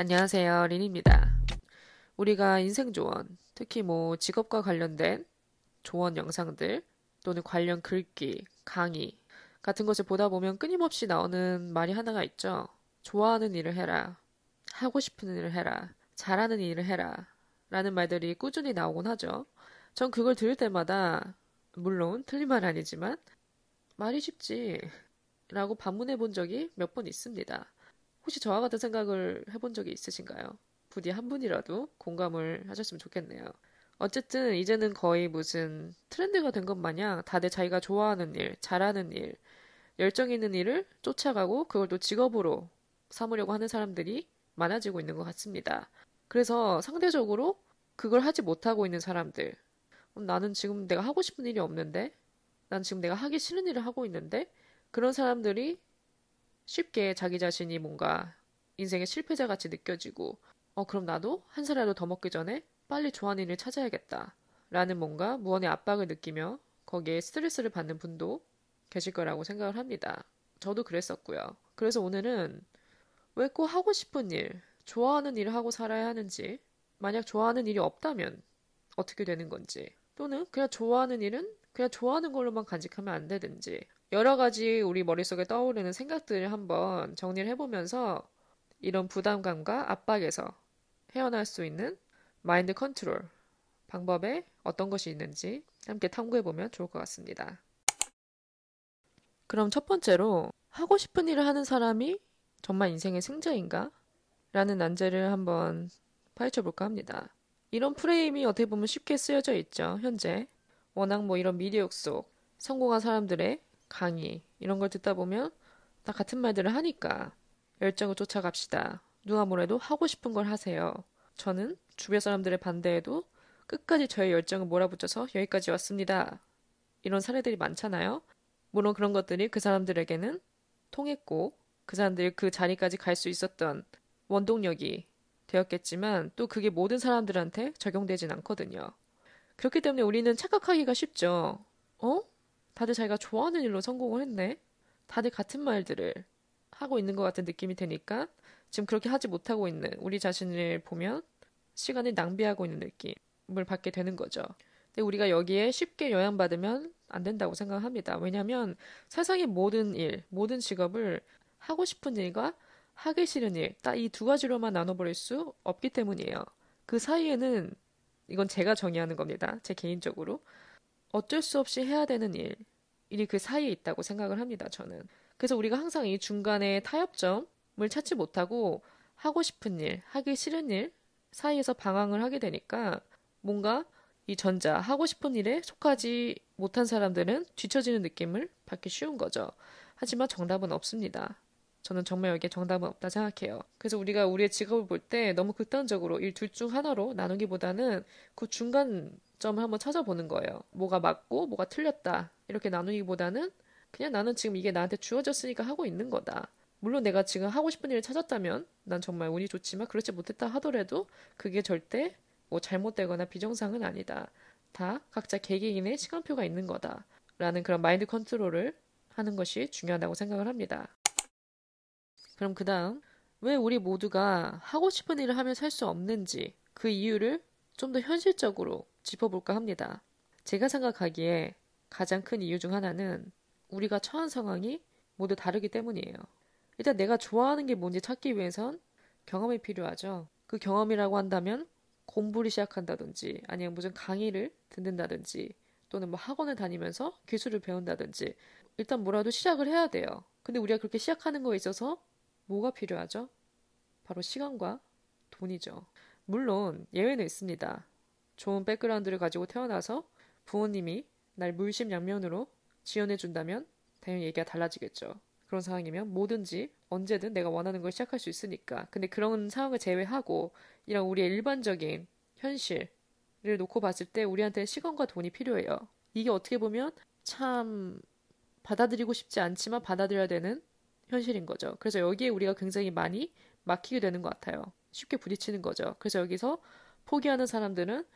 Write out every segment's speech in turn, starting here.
안녕하세요. 린입니다. 우리가 인생 조언, 특히 뭐 직업과 관련된 조언 영상들 또는 관련 글귀, 강의 같은 것을 보다 보면 끊임없이 나오는 말이 하나가 있죠. 좋아하는 일을 해라. 하고 싶은 일을 해라. 잘하는 일을 해라. 라는 말들이 꾸준히 나오곤 하죠. 전 그걸 들을 때마다 물론 틀린 말 아니지만 말이 쉽지 라고 반문해 본 적이 몇 번 있습니다. 혹시 저와 같은 생각을 해본 적이 있으신가요? 부디 한 분이라도 공감을 하셨으면 좋겠네요. 어쨌든 이제는 거의 무슨 트렌드가 된 것 마냥 다들 자기가 좋아하는 일, 잘하는 일, 열정 있는 일을 쫓아가고 그걸 또 직업으로 삼으려고 하는 사람들이 많아지고 있는 것 같습니다. 그래서 상대적으로 그걸 하지 못하고 있는 사람들, 음, 나는 지금 내가 하고 싶은 일이 없는데, 난 지금 내가 하기 싫은 일을 하고 있는데, 그런 사람들이 쉽게 자기 자신이 뭔가 인생의 실패자 같이 느껴지고, 어, 그럼 나도 한 살이라도 더 먹기 전에 빨리 좋아하는 일을 찾아야겠다. 라는 뭔가 무언의 압박을 느끼며 거기에 스트레스를 받는 분도 계실 거라고 생각을 합니다. 저도 그랬었고요. 그래서 오늘은 왜 꼭 하고 싶은 일, 좋아하는 일을 하고 살아야 하는지, 만약 좋아하는 일이 없다면 어떻게 되는 건지, 또는 그냥 좋아하는 일은 그냥 좋아하는 걸로만 간직하면 안 되든지, 여러 가지 우리 머릿속에 떠오르는 생각들을 한번 정리를 해보면서 이런 부담감과 압박에서 헤어날 수 있는 마인드 컨트롤 방법에 어떤 것이 있는지 함께 탐구해보면 좋을 것 같습니다. 그럼 첫 번째로 하고 싶은 일을 하는 사람이 정말 인생의 승자인가? 라는 난제를 한번 파헤쳐 볼까 합니다. 이런 프레임이 어떻게 보면 쉽게 쓰여져 있죠, 현재. 워낙 뭐 이런 미디어 속 성공한 사람들의 강의, 이런 걸 듣다 보면 다 같은 말들을 하니까 열정을 쫓아갑시다. 누가 뭐래도 하고 싶은 걸 하세요. 저는 주변 사람들의 반대에도 끝까지 저의 열정을 몰아붙여서 여기까지 왔습니다. 이런 사례들이 많잖아요. 물론 그런 것들이 그 사람들에게는 통했고 그 사람들이 그 자리까지 갈 수 있었던 원동력이 되었겠지만 또 그게 모든 사람들한테 적용되진 않거든요. 그렇기 때문에 우리는 착각하기가 쉽죠. 어? 다들 자기가 좋아하는 일로 성공을 했네? 다들 같은 말들을 하고 있는 것 같은 느낌이 드니까 지금 그렇게 하지 못하고 있는 우리 자신을 보면 시간을 낭비하고 있는 느낌을 받게 되는 거죠. 근데 우리가 여기에 쉽게 영향받으면 안 된다고 생각합니다. 왜냐하면 세상의 모든 일, 모든 직업을 하고 싶은 일과 하기 싫은 일, 딱 이 두 가지로만 나눠버릴 수 없기 때문이에요. 그 사이에는 이건 제가 정의하는 겁니다. 제 개인적으로. 어쩔 수 없이 해야 되는 일, 일이 그 사이에 있다고 생각을 합니다, 저는. 그래서 우리가 항상 이 중간에 타협점을 찾지 못하고 하고 싶은 일, 하기 싫은 일 사이에서 방황을 하게 되니까 뭔가 이 전자, 하고 싶은 일에 속하지 못한 사람들은 뒤처지는 느낌을 받기 쉬운 거죠. 하지만 정답은 없습니다. 저는 정말 여기에 정답은 없다 생각해요. 그래서 우리가 우리의 직업을 볼 때 너무 극단적으로 이둘중 하나로 나누기보다는 그 중간 점을 한번 찾아보는 거예요. 뭐가 맞고 뭐가 틀렸다. 이렇게 나누기보다는 그냥 나는 지금 이게 나한테 주어졌으니까 하고 있는 거다. 물론 내가 지금 하고 싶은 일을 찾았다면 난 정말 운이 좋지만 그렇지 못했다 하더라도 그게 절대 뭐 잘못되거나 비정상은 아니다. 다 각자 개개인의 시간표가 있는 거다. 라는 그런 마인드 컨트롤을 하는 것이 중요하다고 생각을 합니다. 그럼 그 다음, 왜 우리 모두가 하고 싶은 일을 하면 살수 없는지 그 이유를 좀 더 현실적으로 짚어볼까 합니다. 제가 생각하기에 가장 큰 이유 중 하나는 우리가 처한 상황이 모두 다르기 때문이에요. 일단 내가 좋아하는 게 뭔지 찾기 위해선 경험이 필요하죠. 그 경험이라고 한다면 공부를 시작한다든지 아니면 무슨 강의를 듣는다든지 또는 뭐 학원을 다니면서 기술을 배운다든지 일단 뭐라도 시작을 해야 돼요. 근데 우리가 그렇게 시작하는 거에 있어서 뭐가 필요하죠? 바로 시간과 돈이죠. 물론 예외는 있습니다. 좋은 백그라운드를 가지고 태어나서 부모님이 날 물심양면으로 지원해 준다면 당연히 얘기가 달라지겠죠. 그런 상황이면 뭐든지 언제든 내가 원하는 걸 시작할 수 있으니까. 근데 그런 상황을 제외하고 이런 우리의 일반적인 현실을 놓고 봤을 때 우리한테 시간과 돈이 필요해요. 이게 어떻게 보면 참 받아들이고 싶지 않지만 받아들여야 되는 현실인 거죠. 그래서 여기에 우리가 굉장히 많이 막히게 되는 것 같아요. 쉽게 부딪히는 거죠. 그래서 여기서 포기하는 사람들은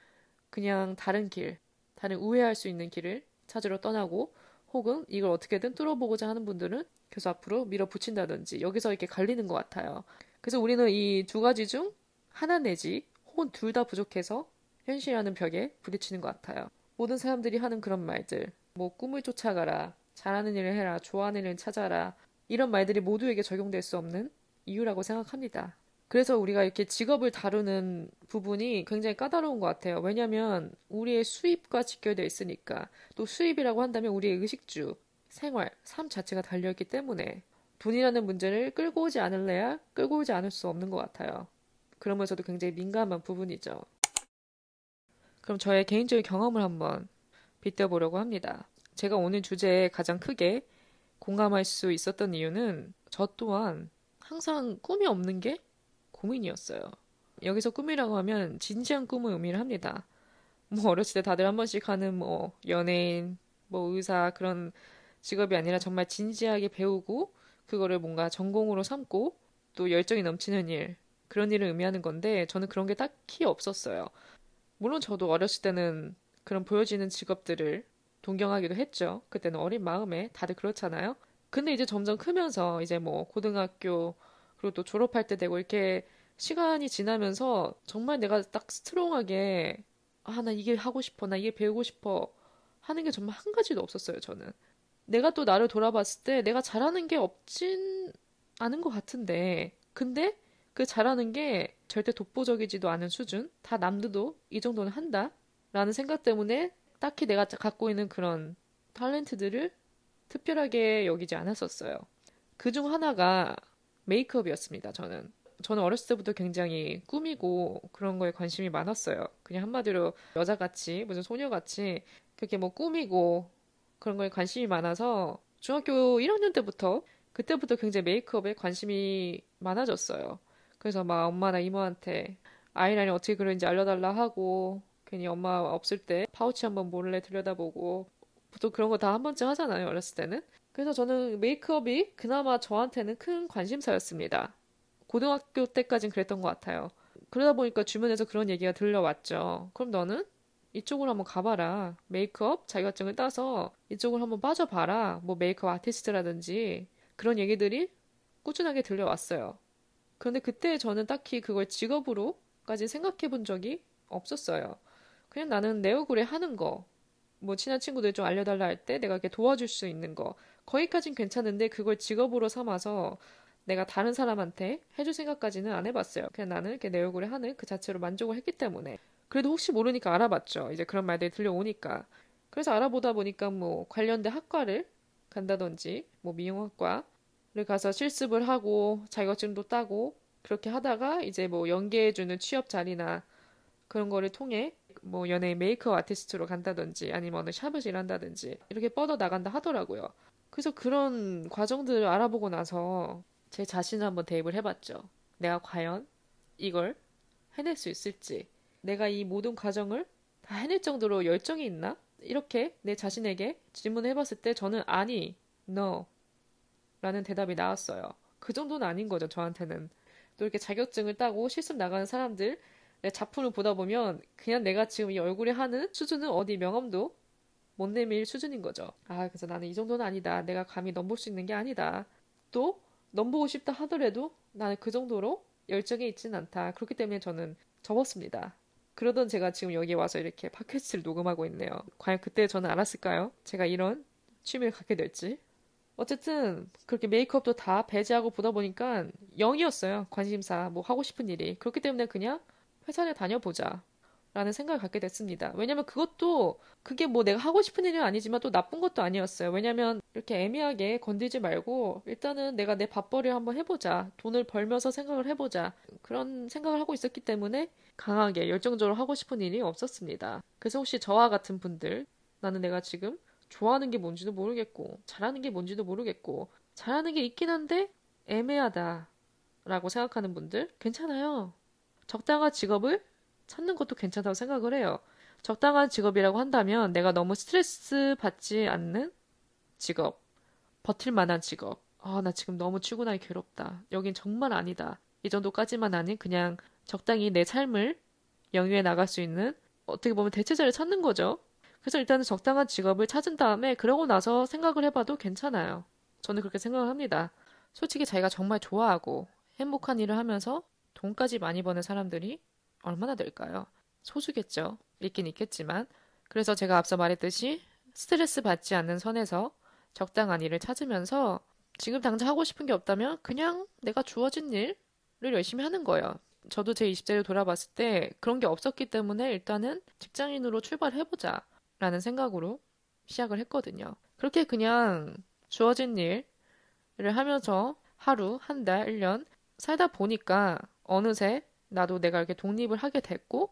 그냥 다른 길, 다른 우회할 수 있는 길을 찾으러 떠나고 혹은 이걸 어떻게든 뚫어보고자 하는 분들은 계속 앞으로 밀어붙인다든지 여기서 이렇게 갈리는 것 같아요. 그래서 우리는 이 두 가지 중 하나 내지 혹은 둘 다 부족해서 현실이라는 벽에 부딪히는 것 같아요. 모든 사람들이 하는 그런 말들, 뭐 꿈을 쫓아가라, 잘하는 일을 해라, 좋아하는 일을 찾아라, 이런 말들이 모두에게 적용될 수 없는 이유라고 생각합니다. 그래서 우리가 이렇게 직업을 다루는 부분이 굉장히 까다로운 것 같아요. 왜냐하면 우리의 수입과 직결되어 있으니까 또 수입이라고 한다면 우리의 의식주, 생활, 삶 자체가 달려있기 때문에 돈이라는 문제를 끌고 오지 않을래야 끌고 오지 않을 수 없는 것 같아요. 그러면서도 굉장히 민감한 부분이죠. 그럼 저의 개인적인 경험을 한번 빗대보려고 합니다. 제가 오늘 주제에 가장 크게 공감할 수 있었던 이유는 저 또한 항상 꿈이 없는 게 고민이었어요. 여기서 꿈이라고 하면 진지한 꿈을 의미를 합니다. 뭐 어렸을 때 다들 한 번씩 하는 뭐 연예인, 뭐 의사 그런 직업이 아니라 정말 진지하게 배우고 그거를 뭔가 전공으로 삼고 또 열정이 넘치는 일 그런 일을 의미하는 건데 저는 그런 게 딱히 없었어요. 물론 저도 어렸을 때는 그런 보여지는 직업들을 동경하기도 했죠. 그때는 어린 마음에 다들 그렇잖아요. 근데 이제 점점 크면서 이제 뭐 고등학교 그리고 또 졸업할 때 되고 이렇게 시간이 지나면서 정말 내가 딱 스트롱하게 아, 나 이게 하고 싶어. 나 이게 배우고 싶어. 하는 게 정말 한 가지도 없었어요, 저는. 내가 또 나를 돌아봤을 때 내가 잘하는 게 없진 않은 것 같은데, 근데 그 잘하는 게 절대 독보적이지도 않은 수준? 다 남들도 이 정도는 한다? 라는 생각 때문에 딱히 내가 갖고 있는 그런 탤런트들을 특별하게 여기지 않았었어요. 그 중 하나가 메이크업이었습니다, 저는. 저는 어렸을 때부터 굉장히 꾸미고 그런 거에 관심이 많았어요. 그냥 한마디로 여자같이, 무슨 소녀같이 그렇게 뭐 꾸미고 그런 거에 관심이 많아서 중학교 1학년 때부터 그때부터 굉장히 메이크업에 관심이 많아졌어요. 그래서 막 엄마나 이모한테 아이라인 어떻게 그리는지 알려달라 하고 괜히 엄마 없을 때 파우치 한번 몰래 들여다보고 보통 그런 거 다 한 번쯤 하잖아요 어렸을 때는 그래서 저는 메이크업이 그나마 저한테는 큰 관심사였습니다 고등학교 때까진 그랬던 것 같아요. 그러다 보니까 주변에서 그런 얘기가 들려왔죠. 그럼 너는? 이쪽으로 한번 가봐라. 메이크업 자격증을 따서 이쪽으로 한번 빠져봐라. 뭐 메이크업 아티스트라든지 그런 얘기들이 꾸준하게 들려왔어요. 그런데 그때 저는 딱히 그걸 직업으로까지 생각해 본 적이 없었어요. 그냥 나는 내 얼굴에 하는 거, 뭐 친한 친구들 좀 알려달라 할 때 내가 이렇게 도와줄 수 있는 거, 거기까진 괜찮은데 그걸 직업으로 삼아서 내가 다른 사람한테 해줄 생각까지는 안 해봤어요. 그냥 나는 이렇게 내 얼굴에 하는 그 자체로 만족을 했기 때문에. 그래도 혹시 모르니까 알아봤죠. 이제 그런 말들이 들려오니까. 그래서 알아보다 보니까 뭐 관련된 학과를 간다든지, 뭐 미용학과, 를 가서 실습을 하고 자격증도 따고 그렇게 하다가 이제 뭐 연계해주는 취업 자리나 그런 거를 통해 뭐 연예인 메이크업 아티스트로 간다든지 아니면 어느 샵을 일한다든지 이렇게 뻗어 나간다 하더라고요. 그래서 그런 과정들을 알아보고 나서 제 자신을 한번 대입을 해봤죠. 내가 과연 이걸 해낼 수 있을지, 내가 이 모든 과정을 다 해낼 정도로 열정이 있나? 이렇게 내 자신에게 질문을 해봤을 때 저는 아니, no, 라는 대답이 나왔어요. 그 정도는 아닌 거죠, 저한테는. 또 이렇게 자격증을 따고 실습 나가는 사람들 작품을 보다 보면 그냥 내가 지금 이 얼굴에 하는 수준은 어디 명함도 못 내밀 수준인 거죠. 아, 그래서 나는 이 정도는 아니다. 내가 감히 넘볼 수 있는 게 아니다. 또 넘보고 싶다 하더라도 나는 그 정도로 열정이 있지는 않다. 그렇기 때문에 저는 접었습니다. 그러던 제가 지금 여기 와서 이렇게 팟캐스트를 녹음하고 있네요. 과연 그때 저는 알았을까요? 제가 이런 취미를 갖게 될지. 어쨌든 그렇게 메이크업도 다 배제하고 보다 보니까 0이었어요. 관심사, 뭐 하고 싶은 일이. 그렇기 때문에 그냥 회사를 다녀보자. 라는 생각을 갖게 됐습니다. 왜냐면 그것도 그게 뭐 내가 하고 싶은 일은 아니지만 또 나쁜 것도 아니었어요. 왜냐면 이렇게 애매하게 건들지 말고 일단은 내가 내 밥벌이를 한번 해보자. 돈을 벌면서 생각을 해보자. 그런 생각을 하고 있었기 때문에 강하게 열정적으로 하고 싶은 일이 없었습니다. 그래서 혹시 저와 같은 분들 나는 내가 지금 좋아하는 게 뭔지도 모르겠고, 잘하는 게 뭔지도 모르겠고, 잘하는 게 있긴 한데 애매하다. 라고 생각하는 분들, 괜찮아요. 적당한 직업을 찾는 것도 괜찮다고 생각을 해요. 적당한 직업이라고 한다면 내가 너무 스트레스 받지 않는 직업, 버틸 만한 직업. 아, 나 지금 너무 출근하기 괴롭다. 여긴 정말 아니다. 이 정도까지만 아닌 그냥 적당히 내 삶을 영위해 나갈 수 있는 어떻게 보면 대체자를 찾는 거죠. 그래서 일단은 적당한 직업을 찾은 다음에 그러고 나서 생각을 해봐도 괜찮아요. 저는 그렇게 생각을 합니다. 솔직히 자기가 정말 좋아하고 행복한 일을 하면서 돈까지 많이 버는 사람들이 얼마나 될까요? 소수겠죠. 있긴 있겠지만. 그래서 제가 앞서 말했듯이 스트레스 받지 않는 선에서 적당한 일을 찾으면서 지금 당장 하고 싶은 게 없다면 그냥 내가 주어진 일을 열심히 하는 거예요. 저도 제 20대를 돌아봤을 때 그런 게 없었기 때문에 일단은 직장인으로 출발해보자 라는 생각으로 시작을 했거든요. 그렇게 그냥 주어진 일을 하면서 하루, 한 달, 1년 살다 보니까 어느새 나도 내가 이렇게 독립을 하게 됐고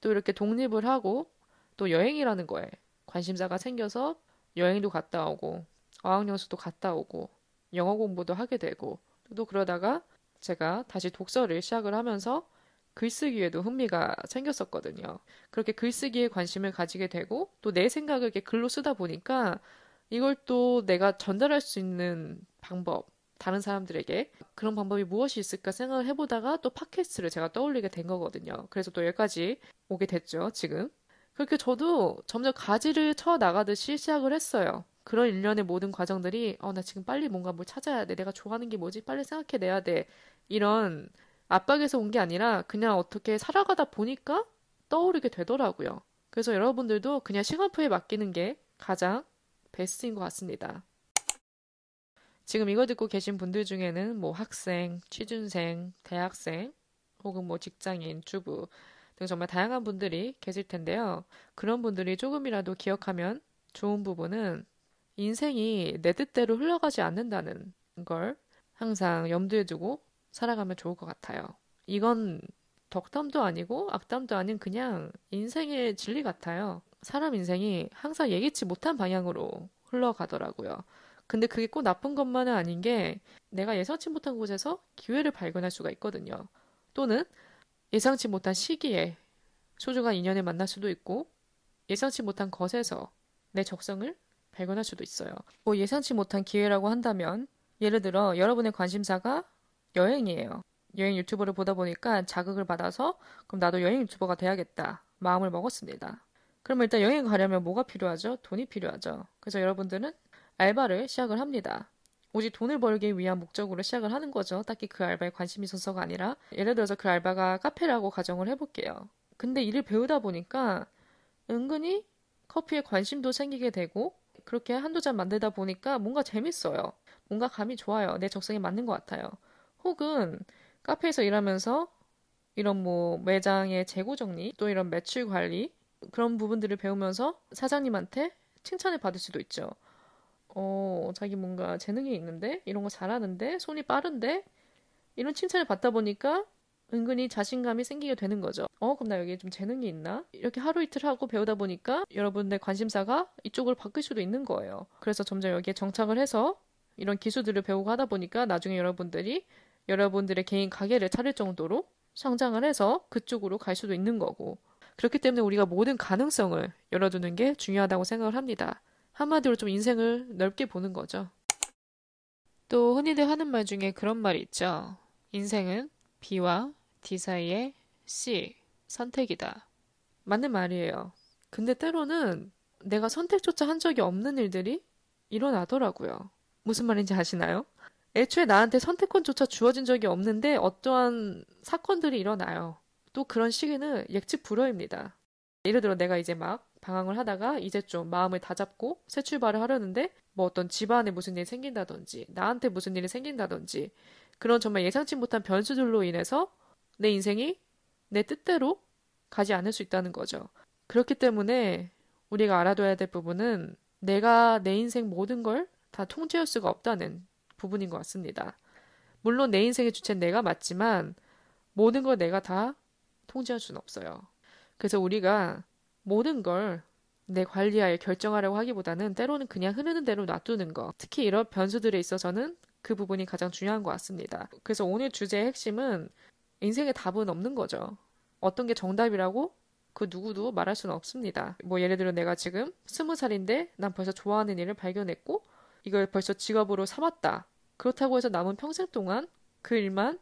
또 이렇게 독립을 하고 또 여행이라는 거에 관심사가 생겨서 여행도 갔다 오고 어학연수도 갔다 오고 영어 공부도 하게 되고 또 그러다가 제가 다시 독서를 시작을 하면서 글쓰기에도 흥미가 생겼었거든요. 그렇게 글쓰기에 관심을 가지게 되고 또 내 생각을 이렇게 글로 쓰다 보니까 이걸 또 내가 전달할 수 있는 방법, 다른 사람들에게 그런 방법이 무엇이 있을까 생각을 해보다가 또 팟캐스트를 제가 떠올리게 된 거거든요. 그래서 또 여기까지 오게 됐죠, 지금. 그렇게 저도 점점 가지를 쳐 나가듯이 시작을 했어요. 그런 일련의 모든 과정들이, 어, 나 지금 빨리 뭔가 뭘 찾아야 돼. 내가 좋아하는 게 뭐지? 빨리 생각해내야 돼. 이런 압박에서 온 게 아니라 그냥 어떻게 살아가다 보니까 떠오르게 되더라고요. 그래서 여러분들도 그냥 시간표에 맡기는 게 가장 베스트인 것 같습니다. 지금 이거 듣고 계신 분들 중에는 뭐 학생, 취준생, 대학생, 혹은 뭐 직장인, 주부 등 정말 다양한 분들이 계실 텐데요. 그런 분들이 조금이라도 기억하면 좋은 부분은 인생이 내 뜻대로 흘러가지 않는다는 걸 항상 염두에 두고 살아가면 좋을 것 같아요. 이건 덕담도 아니고 악담도 아닌 그냥 인생의 진리 같아요. 사람 인생이 항상 예기치 못한 방향으로 흘러가더라고요. 근데 그게 꼭 나쁜 것만은 아닌 게 내가 예상치 못한 곳에서 기회를 발견할 수가 있거든요. 또는 예상치 못한 시기에 소중한 인연을 만날 수도 있고 예상치 못한 것에서 내 적성을 발견할 수도 있어요. 뭐 예상치 못한 기회라고 한다면 예를 들어 여러분의 관심사가 여행이에요. 여행 유튜버를 보다 보니까 자극을 받아서 그럼 나도 여행 유튜버가 돼야겠다 마음을 먹었습니다. 그럼 일단 여행 가려면 뭐가 필요하죠? 돈이 필요하죠. 그래서 여러분들은 알바를 시작을 합니다. 오직 돈을 벌기 위한 목적으로 시작을 하는 거죠. 딱히 그 알바에 관심이 있어서가 아니라 예를 들어서 그 알바가 카페라고 가정을 해볼게요. 근데 일을 배우다 보니까 은근히 커피에 관심도 생기게 되고 그렇게 한두 잔 만들다 보니까 뭔가 재밌어요. 뭔가 감이 좋아요. 내 적성에 맞는 것 같아요. 혹은 카페에서 일하면서 이런 뭐 매장의 재고 정리, 또 이런 매출 관리 그런 부분들을 배우면서 사장님한테 칭찬을 받을 수도 있죠. 어, 자기 뭔가 재능이 있는데 이런 거 잘하는데 손이 빠른데 이런 칭찬을 받다 보니까 은근히 자신감이 생기게 되는 거죠. 어, 그럼 나 여기에 좀 재능이 있나? 이렇게 하루 이틀 하고 배우다 보니까 여러분의 관심사가 이쪽으로 바뀔 수도 있는 거예요. 그래서 점점 여기에 정착을 해서 이런 기술들을 배우고 하다 보니까 나중에 여러분들이 여러분들의 개인 가게를 차릴 정도로 성장을 해서 그쪽으로 갈 수도 있는 거고. 그렇기 때문에 우리가 모든 가능성을 열어두는 게 중요하다고 생각을 합니다. 한마디로 좀 인생을 넓게 보는 거죠. 또 흔히들 하는 말 중에 그런 말이 있죠. 인생은 B와 D 사이의 C, 선택이다. 맞는 말이에요. 근데 때로는 내가 선택조차 한 적이 없는 일들이 일어나더라고요. 무슨 말인지 아시나요? 애초에 나한테 선택권조차 주어진 적이 없는데 어떠한 사건들이 일어나요. 또 그런 시기는 예측 불허입니다. 예를 들어 내가 이제 막 방황을 하다가 이제 좀 마음을 다잡고 새 출발을 하려는데 뭐 어떤 집안에 무슨 일이 생긴다든지 나한테 무슨 일이 생긴다든지 그런 정말 예상치 못한 변수들로 인해서 내 인생이 내 뜻대로 가지 않을 수 있다는 거죠. 그렇기 때문에 우리가 알아둬야 될 부분은 내가 내 인생 모든 걸 다 통제할 수가 없다는 부분인 것 같습니다. 물론 내 인생의 주체는 내가 맞지만 모든 걸 내가 다 통제할 수는 없어요. 그래서 우리가 모든 걸 내 관리하에 결정하려고 하기보다는 때로는 그냥 흐르는 대로 놔두는 거. 특히 이런 변수들에 있어서는 그 부분이 가장 중요한 것 같습니다. 그래서 오늘 주제의 핵심은 인생의 답은 없는 거죠. 어떤 게 정답이라고 그 누구도 말할 수는 없습니다. 뭐 예를 들어 내가 지금 스무 살인데 난 벌써 좋아하는 일을 발견했고 이걸 벌써 직업으로 삼았다. 그렇다고 해서 남은 평생 동안 그 일만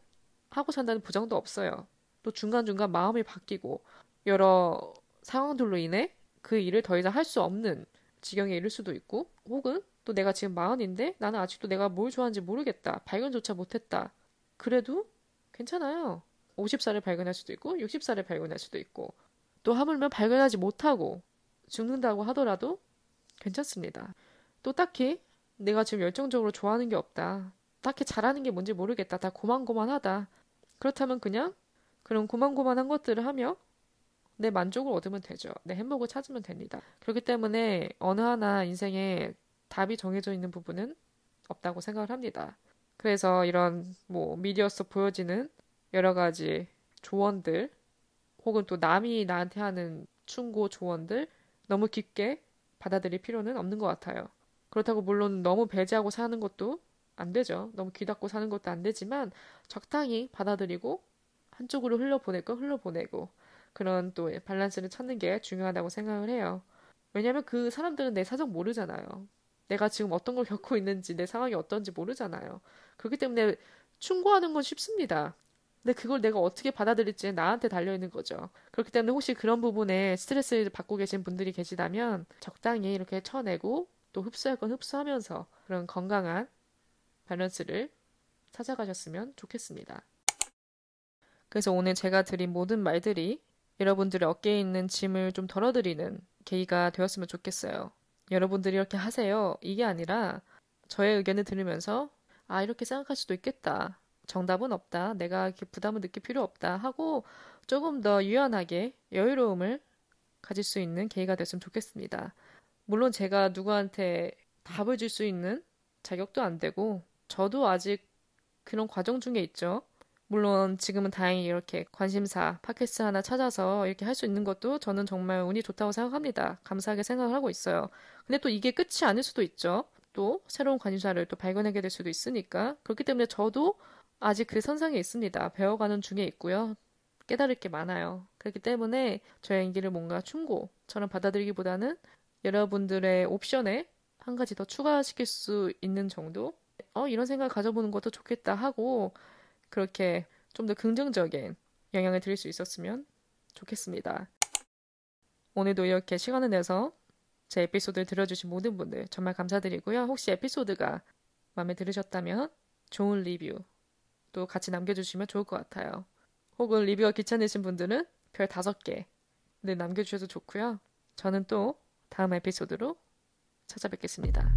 하고 산다는 보장도 없어요. 또 중간중간 마음이 바뀌고 여러 상황들로 인해 그 일을 더 이상 할 수 없는 지경에 이를 수도 있고 혹은 또 내가 지금 마흔인데 나는 아직도 내가 뭘 좋아하는지 모르겠다. 발견조차 못했다. 그래도 괜찮아요. 50살을 발견할 수도 있고 60살을 발견할 수도 있고 또 하물며 발견하지 못하고 죽는다고 하더라도 괜찮습니다. 또 딱히 내가 지금 열정적으로 좋아하는 게 없다. 딱히 잘하는 게 뭔지 모르겠다. 다 고만고만하다. 그렇다면 그냥 그런 고만고만한 것들을 하며 내 만족을 얻으면 되죠. 내 행복을 찾으면 됩니다. 그렇기 때문에 어느 하나 인생에 답이 정해져 있는 부분은 없다고 생각을 합니다. 그래서 이런 뭐 미디어에서 보여지는 여러 가지 조언들 혹은 또 남이 나한테 하는 충고 조언들 너무 깊게 받아들일 필요는 없는 것 같아요. 그렇다고 물론 너무 배제하고 사는 것도 안 되죠. 너무 귀 닫고 사는 것도 안 되지만 적당히 받아들이고 한쪽으로 흘려보내고 흘려보내고 그런 또 밸런스를 찾는 게 중요하다고 생각을 해요. 왜냐하면 그 사람들은 내 사정 모르잖아요. 내가 지금 어떤 걸 겪고 있는지 내 상황이 어떤지 모르잖아요. 그렇기 때문에 충고하는 건 쉽습니다. 근데 그걸 내가 어떻게 받아들일지 나한테 달려 있는 거죠. 그렇기 때문에 혹시 그런 부분에 스트레스를 받고 계신 분들이 계시다면 적당히 이렇게 쳐내고 또 흡수할 건 흡수하면서 그런 건강한 밸런스를 찾아가셨으면 좋겠습니다. 그래서 오늘 제가 드린 모든 말들이 여러분들의 어깨에 있는 짐을 좀 덜어드리는 계기가 되었으면 좋겠어요. 여러분들이 이렇게 하세요. 이게 아니라 저의 의견을 들으면서 아, 이렇게 생각할 수도 있겠다. 정답은 없다. 내가 이렇게 부담을 느낄 필요 없다. 하고 조금 더 유연하게 여유로움을 가질 수 있는 계기가 됐으면 좋겠습니다. 물론 제가 누구한테 답을 줄 수 있는 자격도 안 되고, 저도 아직 그런 과정 중에 있죠. 물론 지금은 다행히 이렇게 관심사, 팟캐스트 하나 찾아서 이렇게 할 수 있는 것도 저는 정말 운이 좋다고 생각합니다. 감사하게 생각을 하고 있어요. 근데 또 이게 끝이 아닐 수도 있죠. 또 새로운 관심사를 또 발견하게 될 수도 있으니까. 그렇기 때문에 저도 아직 그 선상에 있습니다. 배워가는 중에 있고요. 깨달을 게 많아요. 그렇기 때문에 저의 연기를 뭔가 충고처럼 받아들이기보다는 여러분들의 옵션에 한 가지 더 추가시킬 수 있는 정도? 어, 이런 생각 을 가져보는 것도 좋겠다 하고 그렇게 좀 더 긍정적인 영향을 드릴 수 있었으면 좋겠습니다. 오늘도 이렇게 시간을 내서 제 에피소드를 들어주신 모든 분들 정말 감사드리고요. 혹시 에피소드가 마음에 들으셨다면 좋은 리뷰 또 같이 남겨주시면 좋을 것 같아요. 혹은 리뷰가 귀찮으신 분들은 별 다섯 개 네, 남겨주셔도 좋고요. 저는 또 다음 에피소드로 찾아뵙겠습니다.